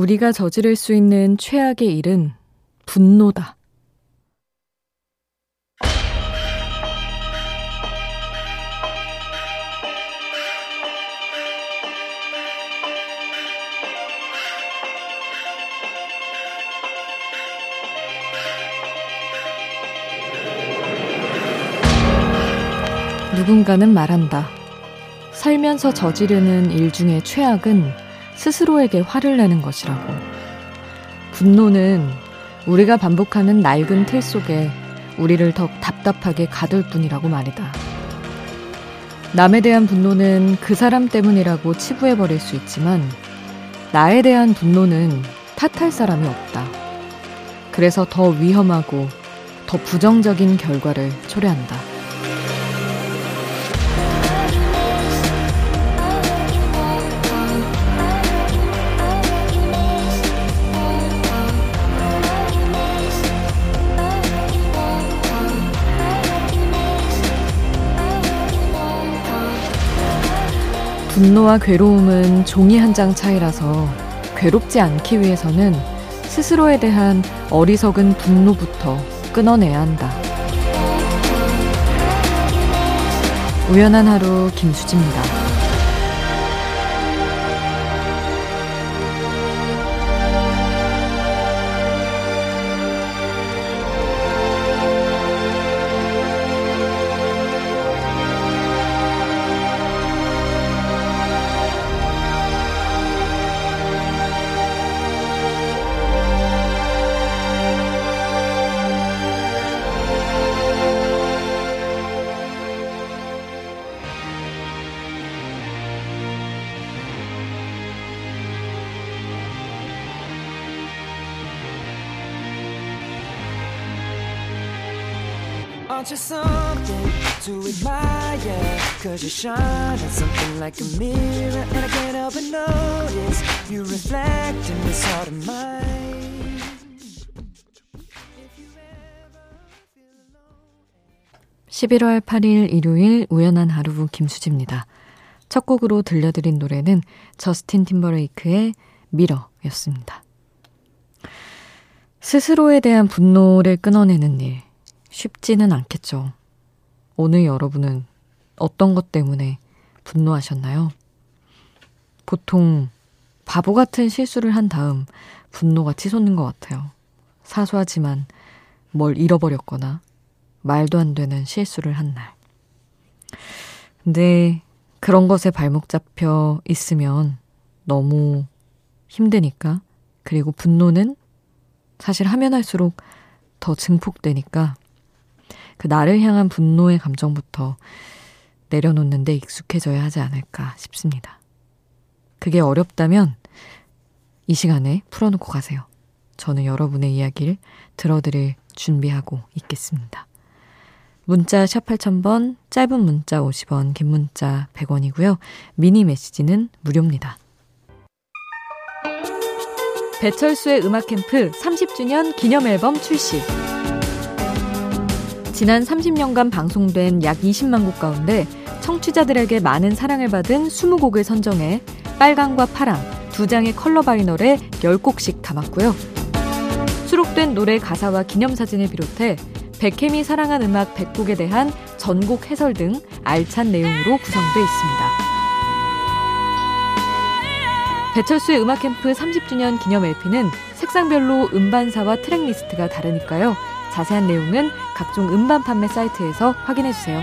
우리가 저지를 수 있는 최악의 일은 분노다. 누군가는 말한다. 살면서 저지르는 일 중에 최악은 스스로에게 화를 내는 것이라고. 분노는 우리가 반복하는 낡은 틀 속에 우리를 더 답답하게 가둘 뿐이라고 말이다. 남에 대한 분노는 그 사람 때문이라고 치부해버릴 수 있지만, 나에 대한 분노는 탓할 사람이 없다. 그래서 더 위험하고 더 부정적인 결과를 초래한다. 분노와 괴로움은 종이 한 장 차이라서 괴롭지 않기 위해서는 스스로에 대한 어리석은 분노부터 끊어내야 한다. 우연한 하루 김수지입니다. 'Cause you shine something like a mirror, and I can't help but notice you reflect in this heart of mine. 11월 8일 일요일 우연한 하루 김수지입니다. 첫 곡으로 들려드린 노래는 저스틴 팀버레이크의 미러였습니다. 스스로에 대한 분노를 끊어내는 일. 쉽지는 않겠죠. 오늘 여러분은 어떤 것 때문에 분노하셨나요? 보통 바보 같은 실수를 한 다음 분노가 치솟는 것 같아요. 사소하지만 뭘 잃어버렸거나 말도 안 되는 실수를 한 날. 근데 그런 것에 발목 잡혀 있으면 너무 힘드니까 그리고 분노는 사실 하면 할수록 더 증폭되니까 그 나를 향한 분노의 감정부터 내려놓는데 익숙해져야 하지 않을까 싶습니다. 그게 어렵다면 이 시간에 풀어놓고 가세요. 저는 여러분의 이야기를 들어드릴 준비하고 있겠습니다. 문자 샵 8000번, 짧은 문자 50원, 긴 문자 100원이고요. 미니 메시지는 무료입니다. 배철수의 음악 캠프 30주년 기념 앨범 출시. 지난 30년간 방송된 약 20만 곡 가운데 청취자들에게 많은 사랑을 받은 20곡을 선정해 빨강과 파랑 두 장의 컬러 바이널에 10곡씩 담았고요. 수록된 노래 가사와 기념사진을 비롯해 백혜미 사랑한 음악 100곡에 대한 전곡 해설 등 알찬 내용으로 구성되어 있습니다. 배철수의 음악캠프 30주년 기념 LP는 색상별로 음반사와 트랙리스트가 다르니까요. 자세한 내용은 각종 음반 판매 사이트에서 확인해 주세요.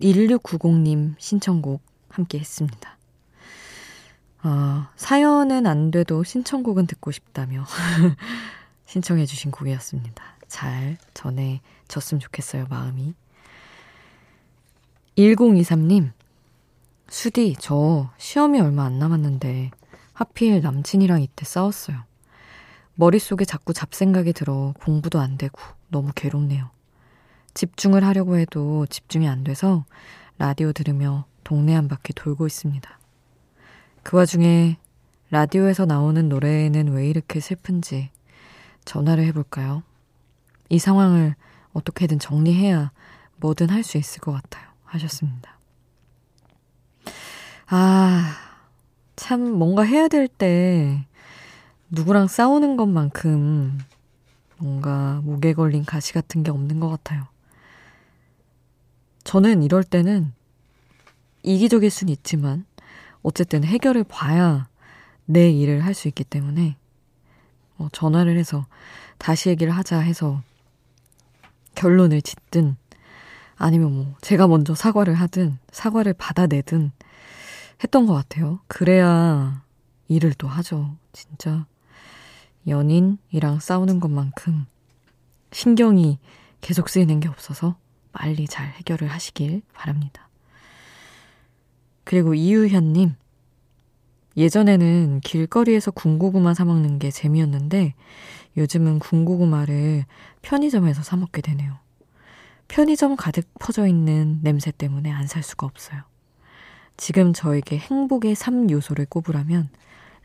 1690님 신청곡 함께 했습니다. 어, 사연은 안 돼도 신청곡은 듣고 싶다며 신청해주신 곡이었습니다. 잘 전해졌으면 좋겠어요, 마음이. 1023님, 수디, 저 시험이 얼마 안 남았는데 하필 남친이랑 이때 싸웠어요. 머릿속에 자꾸 잡생각이 들어 공부도 안 되고 너무 괴롭네요. 집중을 하려고 해도 집중이 안 돼서 라디오 들으며 동네 한 바퀴 돌고 있습니다. 그 와중에 라디오에서 나오는 노래는 왜 이렇게 슬픈지 전화를 해볼까요? 이 상황을 어떻게든 정리해야 뭐든 할 수 있을 것 같아요. 하셨습니다. 아, 참 뭔가 해야 될 때 누구랑 싸우는 것만큼 뭔가 목에 걸린 가시 같은 게 없는 것 같아요. 저는 이럴 때는 이기적일 순 있지만 어쨌든 해결을 봐야 내 일을 할 수 있기 때문에 뭐 전화를 해서 다시 얘기를 하자 해서 결론을 짓든 아니면 뭐 제가 먼저 사과를 하든 사과를 받아내든 했던 것 같아요. 그래야 일을 또 하죠. 진짜 연인이랑 싸우는 것만큼 신경이 계속 쓰이는 게 없어서 빨리 잘 해결을 하시길 바랍니다. 그리고 이유현님, 예전에는 길거리에서 군고구마 사먹는 게 재미였는데 요즘은 군고구마를 편의점에서 사먹게 되네요. 편의점 가득 퍼져 있는 냄새 때문에 안 살 수가 없어요. 지금 저에게 행복의 3요소를 꼽으라면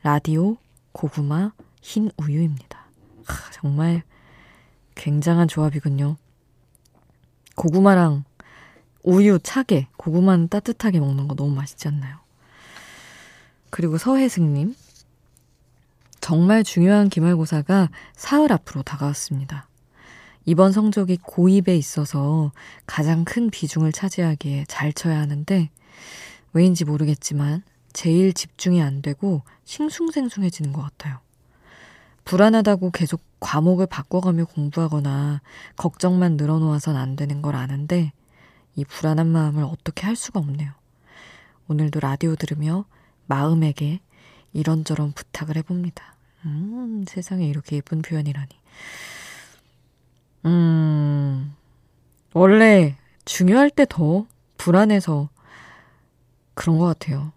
라디오, 고구마, 흰 우유입니다. 하, 정말 굉장한 조합이군요. 고구마랑 우유 차게, 고구마는 따뜻하게 먹는 거 너무 맛있지 않나요? 그리고 서혜승님. 정말 중요한 기말고사가 사흘 앞으로 다가왔습니다. 이번 성적이 고입에 있어서 가장 큰 비중을 차지하기에 잘 쳐야 하는데, 왜인지 모르겠지만, 제일 집중이 안 되고 싱숭생숭해지는 것 같아요. 불안하다고 계속 과목을 바꿔가며 공부하거나 걱정만 늘어놓아선 안 되는 걸 아는데 이 불안한 마음을 어떻게 할 수가 없네요. 오늘도 라디오 들으며 마음에게 이런저런 부탁을 해봅니다. 음, 세상에 이렇게 예쁜 표현이라니. 음, 원래 중요할 때 더 불안해서 그런 것 같아요.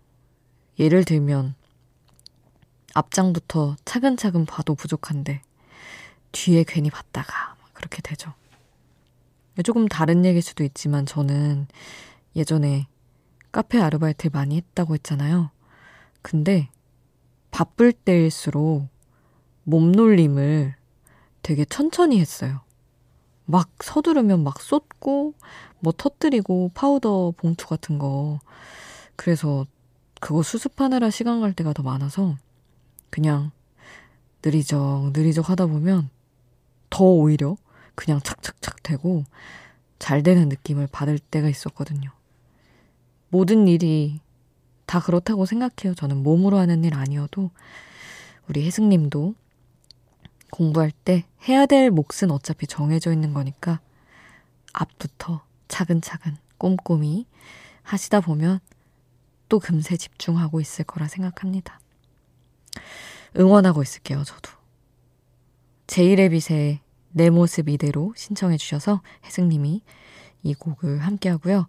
예를 들면, 앞장부터 차근차근 봐도 부족한데 뒤에 괜히 봤다가 그렇게 되죠. 조금 다른 얘기일 수도 있지만 저는 예전에 카페 아르바이트를 많이 했다고 했잖아요. 근데 바쁠 때일수록 몸놀림을 되게 천천히 했어요. 막 서두르면 막 쏟고 뭐 터뜨리고 파우더 봉투 같은 거. 그래서 그거 수습하느라 시간 갈 때가 더 많아서 그냥 느리적 느리적 하다 보면 더 오히려 그냥 착착착 되고 잘 되는 느낌을 받을 때가 있었거든요. 모든 일이 다 그렇다고 생각해요. 저는 몸으로 하는 일 아니어도 우리 혜승님도 공부할 때 해야 될 몫은 어차피 정해져 있는 거니까 앞부터 차근차근 꼼꼼히 하시다 보면 또 금세 집중하고 있을 거라 생각합니다. 응원하고 있을게요, 저도. 제이레빗의 내 모습 이대로 신청해 주셔서 혜승님이 이 곡을 함께 하고요.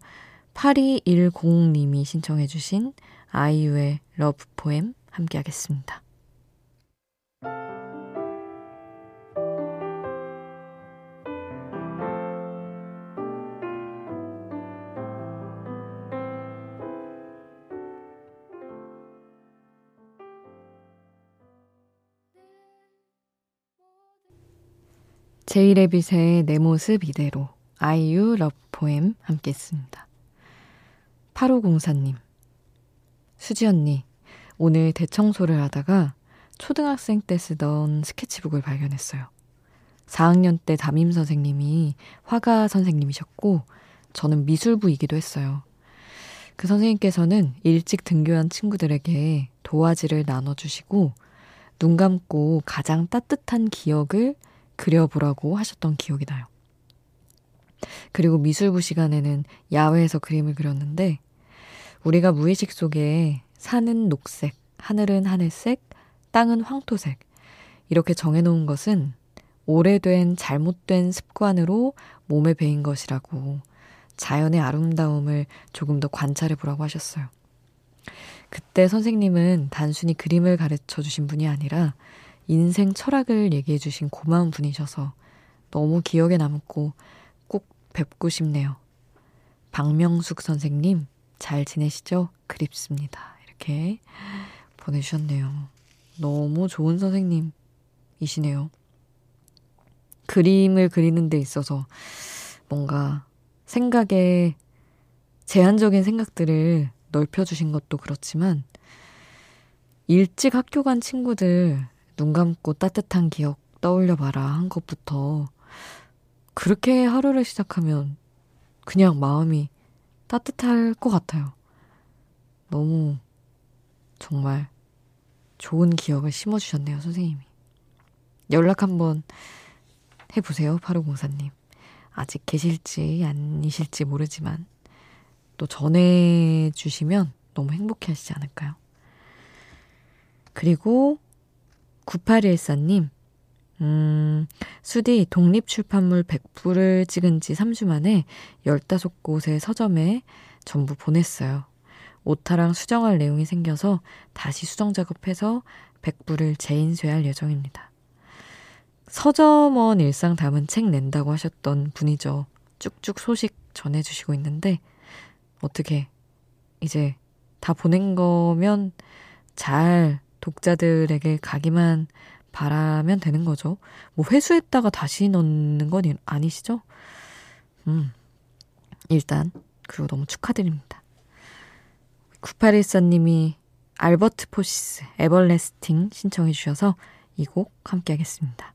8210님이 신청해 주신 아이유의 러브 포엠 함께 하겠습니다. 제이레빗의 내 모습 이대로 아이유 Love Poem 함께 했습니다. 8504님. 수지 언니, 오늘 대청소를 하다가 초등학생 때 쓰던 스케치북을 발견했어요. 4학년 때 담임 선생님이 화가 선생님이셨고, 저는 미술부이기도 했어요. 그 선생님께서는 일찍 등교한 친구들에게 도화지를 나눠주시고, 눈 감고 가장 따뜻한 기억을 그려보라고 하셨던 기억이 나요. 그리고 미술부 시간에는 야외에서 그림을 그렸는데, 우리가 무의식 속에 산은 녹색, 하늘은 하늘색, 땅은 황토색, 이렇게 정해놓은 것은 오래된 잘못된 습관으로 몸에 배인 것이라고 자연의 아름다움을 조금 더 관찰해 보라고 하셨어요. 그때 선생님은 단순히 그림을 가르쳐 주신 분이 아니라 인생 철학을 얘기해 주신 고마운 분이셔서 너무 기억에 남고 꼭 뵙고 싶네요. 박명숙 선생님, 잘 지내시죠? 그립습니다. 이렇게 보내주셨네요. 너무 좋은 선생님이시네요. 그림을 그리는 데 있어서 뭔가 생각에 제한적인 생각들을 넓혀주신 것도 그렇지만 일찍 학교 간 친구들 눈 감고 따뜻한 기억 떠올려 봐라 한 것부터 그렇게 하루를 시작하면 그냥 마음이 따뜻할 것 같아요. 너무 정말 좋은 기억을 심어주셨네요, 선생님이. 연락 한번 해보세요, 8504님. 아직 계실지 아니실지 모르지만 또 전해주시면 너무 행복해 하시지 않을까요? 그리고 9814님, 음, 수디 독립출판물 100부를 찍은 지 3주 만에 15곳의 서점에 전부 보냈어요. 오타랑 수정할 내용이 생겨서 다시 수정 작업해서 100부를 재인쇄할 예정입니다. 서점원 일상 담은 책 낸다고 하셨던 분이죠. 쭉쭉 소식 전해주시고 있는데, 어떻게, 이제 다 보낸 거면 잘 독자들에게 가기만 바라면 되는 거죠. 뭐 회수했다가 다시 넣는 건 아니시죠? 음, 일단, 그리고 너무 축하드립니다. 9814님이 알버트 포시스 에버레스팅 신청해 주셔서 이 곡 함께 하겠습니다.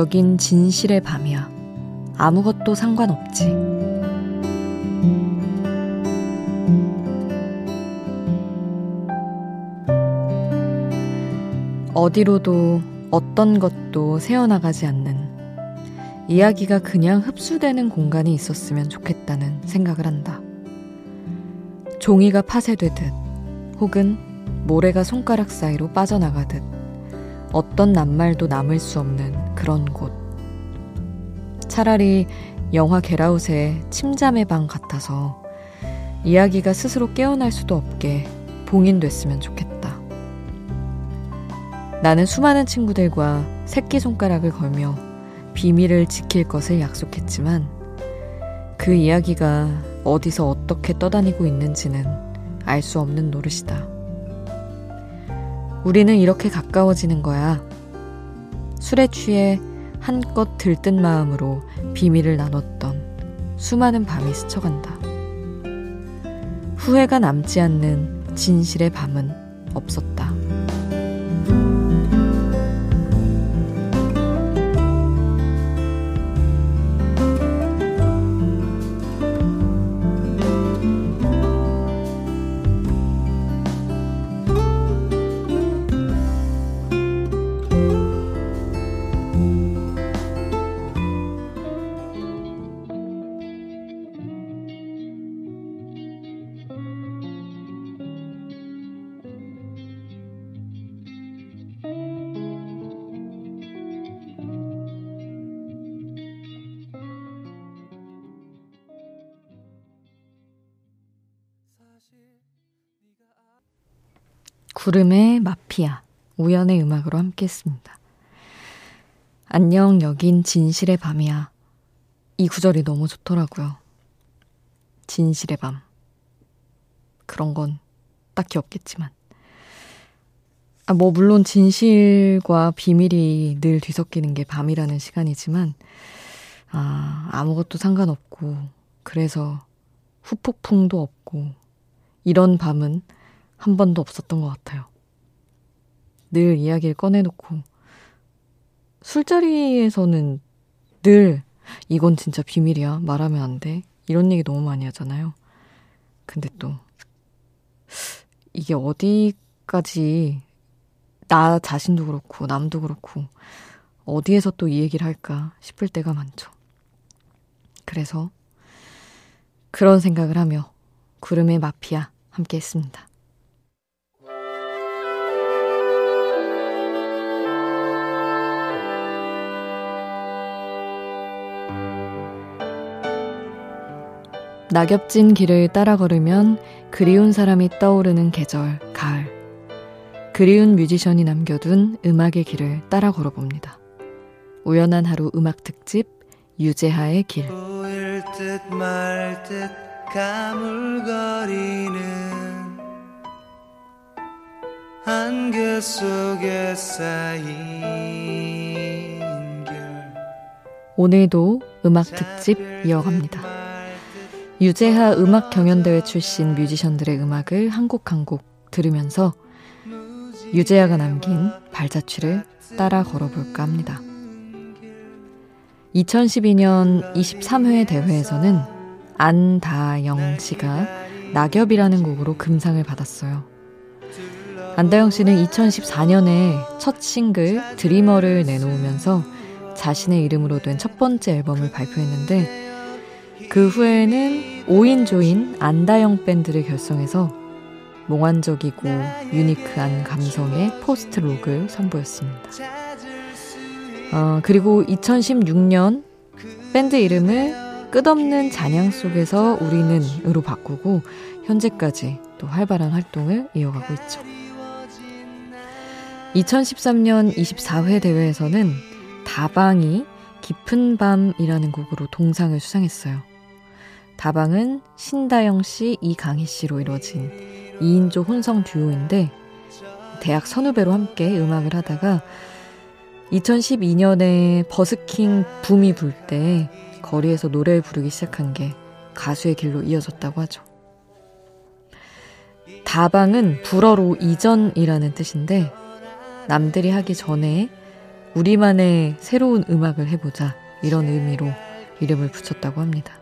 여긴 진실의 밤이야. 아무것도 상관없지. 어디로도 어떤 것도 새어나가지 않는 이야기가 그냥 흡수되는 공간이 있었으면 좋겠다는 생각을 한다. 종이가 파쇄되듯 혹은 모래가 손가락 사이로 빠져나가듯 어떤 낱말도 남을 수 없는 그런 곳. 차라리 영화 게라웃의 침잠의 방 같아서 이야기가 스스로 깨어날 수도 없게 봉인됐으면 좋겠다. 나는 수많은 친구들과 새끼손가락을 걸며 비밀을 지킬 것을 약속했지만 그 이야기가 어디서 어떻게 떠다니고 있는지는 알 수 없는 노릇이다. 우리는 이렇게 가까워지는 거야. 술에 취해 한껏 들뜬 마음으로 비밀을 나눴던 수많은 밤이 스쳐간다. 후회가 남지 않는 진실의 밤은 없었다. 구름의 마피아, 우연의 음악으로 함께 했습니다. 안녕, 여긴 진실의 밤이야. 이 구절이 너무 좋더라고요. 진실의 밤. 그런 건 딱히 없겠지만. 아, 뭐, 물론 진실과 비밀이 늘 뒤섞이는 게 밤이라는 시간이지만, 아, 아무것도 상관없고, 그래서 후폭풍도 없고, 이런 밤은 한 번도 없었던 것 같아요. 늘 이야기를 꺼내놓고, 술자리에서는 늘 이건 진짜 비밀이야. 말하면 안 돼. 이런 얘기 너무 많이 하잖아요. 근데 또, 이게 어디까지 나 자신도 그렇고, 남도 그렇고, 어디에서 또 이 얘기를 할까 싶을 때가 많죠. 그래서, 그런 생각을 하며, 구름의 마피아 함께 했습니다. 낙엽진 길을 따라 걸으면 그리운 사람이 떠오르는 계절, 가을. 그리운 뮤지션이 남겨둔 음악의 길을 따라 걸어봅니다. 우연한 하루 음악 특집, 유재하의 길. 보일 듯 말 듯 가물거리는 안개 속에 쌓인 결. 오늘도 음악 특집 이어갑니다. 유재하 음악 경연대회 출신 뮤지션들의 음악을 한 곡 한 곡 들으면서 유재하가 남긴 발자취를 따라 걸어볼까 합니다. 2012년 23회 대회에서는 안다영 씨가 낙엽이라는 곡으로 금상을 받았어요. 안다영 씨는 2014년에 첫 싱글 드리머를 내놓으면서 자신의 이름으로 된 첫 번째 앨범을 발표했는데 그 후에는 5인조인 안다영 밴드를 결성해서 몽환적이고 유니크한 감성의 포스트 록을 선보였습니다. 어, 그리고 2016년 밴드 이름을 끝없는 잔향 속에서 우리는으로 바꾸고 현재까지 또 활발한 활동을 이어가고 있죠. 2013년 24회 대회에서는 다방이 깊은 밤이라는 곡으로 동상을 수상했어요. 다방은 신다영 씨, 이강희 씨로 이루어진 2인조 혼성 듀오인데 대학 선후배로 함께 음악을 하다가 2012년에 버스킹 붐이 불 때 거리에서 노래를 부르기 시작한 게 가수의 길로 이어졌다고 하죠. 다방은 불어로 이전이라는 뜻인데 남들이 하기 전에 우리만의 새로운 음악을 해보자 이런 의미로 이름을 붙였다고 합니다.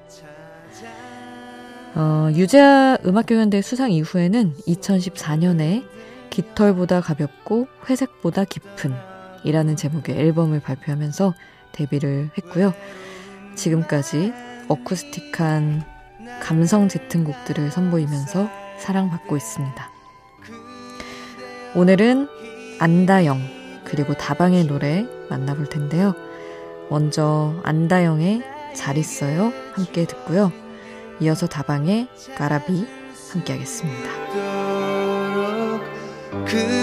어, 유재하 음악경연대 수상 이후에는 2014년에 깃털보다 가볍고 회색보다 깊은 이라는 제목의 앨범을 발표하면서 데뷔를 했고요. 지금까지 어쿠스틱한 감성 짙은 곡들을 선보이면서 사랑받고 있습니다. 오늘은 안다영 그리고 다방의 노래 만나볼 텐데요. 먼저 안다영의 잘 있어요 함께 듣고요. 이어서 다방의 가라비 함께 하겠습니다. 그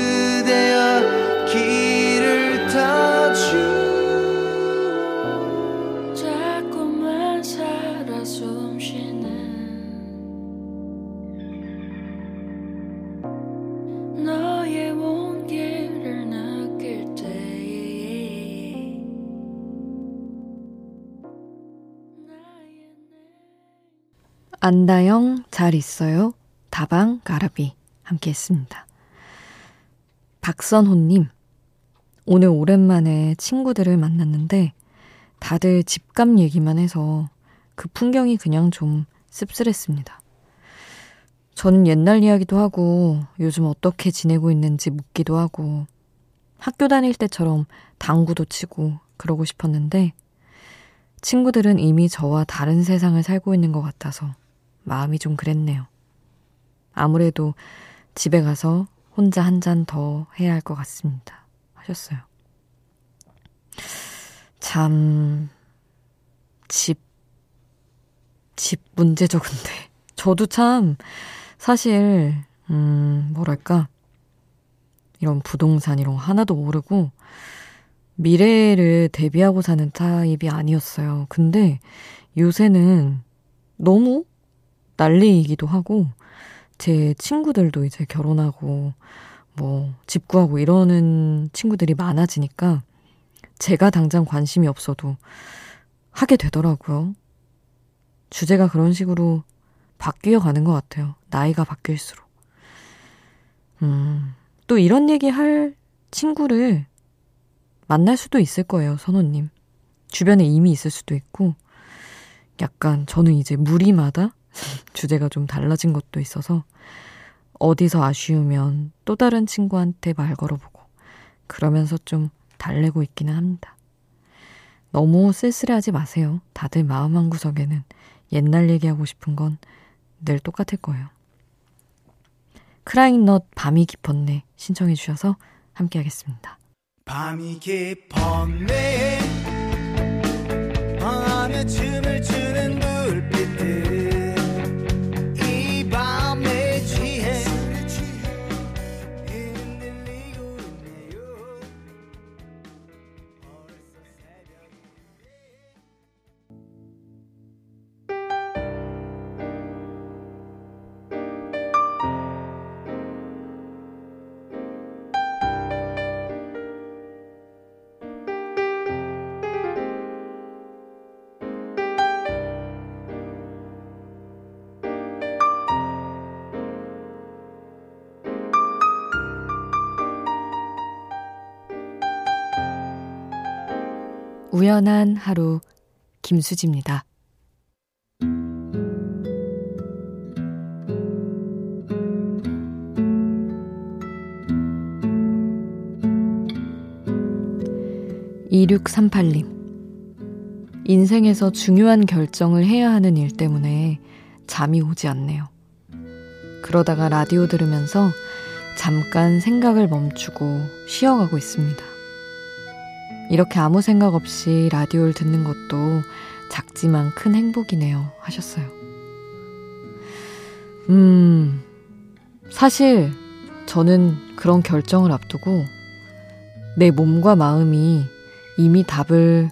안다영 잘 있어요. 다방 가라비 함께 했습니다. 박선호님, 오늘 오랜만에 친구들을 만났는데 다들 집값 얘기만 해서 그 풍경이 그냥 좀 씁쓸했습니다. 저는 옛날 이야기도 하고 요즘 어떻게 지내고 있는지 묻기도 하고 학교 다닐 때처럼 당구도 치고 그러고 싶었는데 친구들은 이미 저와 다른 세상을 살고 있는 것 같아서 마음이 좀 그랬네요. 아무래도 집에 가서 혼자 한 잔 더 해야 할 것 같습니다. 하셨어요. 참, 집, 집 문제 적은데. 저도 참, 사실, 음, 뭐랄까. 이런 부동산 이런 거 하나도 모르고 미래를 대비하고 사는 타입이 아니었어요. 근데 요새는 너무 난리이기도 하고 제 친구들도 이제 결혼하고 뭐 집 구하고 이러는 친구들이 많아지니까 제가 당장 관심이 없어도 하게 되더라고요. 주제가 그런 식으로 바뀌어 가는 것 같아요. 나이가 바뀔수록. 음, 또 이런 얘기 할 친구를 만날 수도 있을 거예요, 선호님. 주변에 이미 있을 수도 있고, 약간 저는 이제 무리마다 주제가 좀 달라진 것도 있어서 어디서 아쉬우면 또 다른 친구한테 말 걸어보고 그러면서 좀 달래고 있기는 합니다. 너무 쓸쓸해하지 마세요. 다들 마음 한 구석에는 옛날 얘기하고 싶은 건 늘 똑같을 거예요. 크라잉넛 밤이 깊었네 신청해 주셔서 함께 하겠습니다. 밤이 깊었네 밤에 춤을 추는 불빛 우연한 하루 김수지입니다. (2638님) 인생에서 중요한 결정을 해야 하는 일 때문에 잠이 오지 않네요. 그러다가 라디오 들으면서 잠깐 생각을 멈추고 쉬어가고 있습니다. 이렇게 아무 생각 없이 라디오를 듣는 것도 작지만 큰 행복이네요. 하셨어요. 음, 사실 저는 그런 결정을 앞두고 내 몸과 마음이 이미 답을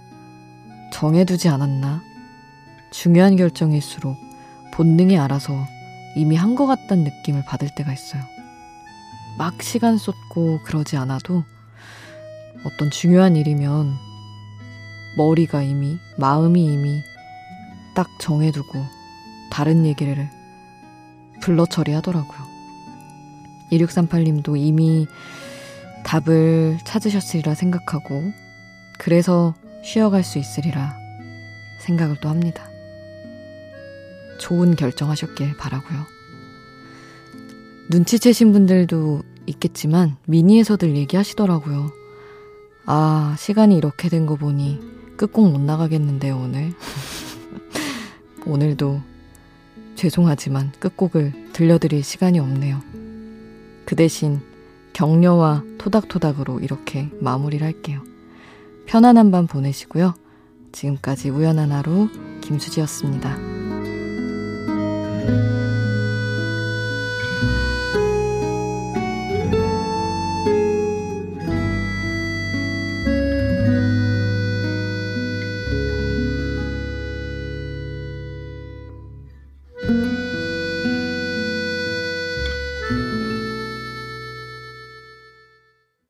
정해두지 않았나. 중요한 결정일수록 본능이 알아서 이미 한 것 같다는 느낌을 받을 때가 있어요. 막 시간 쏟고 그러지 않아도 어떤 중요한 일이면 머리가 이미, 마음이 이미 딱 정해두고 다른 얘기를 불러 처리하더라고요. 2638님도 이미 답을 찾으셨으리라 생각하고 그래서 쉬어갈 수 있으리라 생각을 또 합니다. 좋은 결정하셨길 바라고요. 눈치채신 분들도 있겠지만 미니에서들 얘기하시더라고요. 아, 시간이 이렇게 된 거 보니 끝곡 못 나가겠는데요, 오늘. 오늘도 죄송하지만 끝곡을 들려드릴 시간이 없네요. 그 대신 격려와 토닥토닥으로 이렇게 마무리를 할게요. 편안한 밤 보내시고요. 지금까지 우연한 하루 김수지였습니다.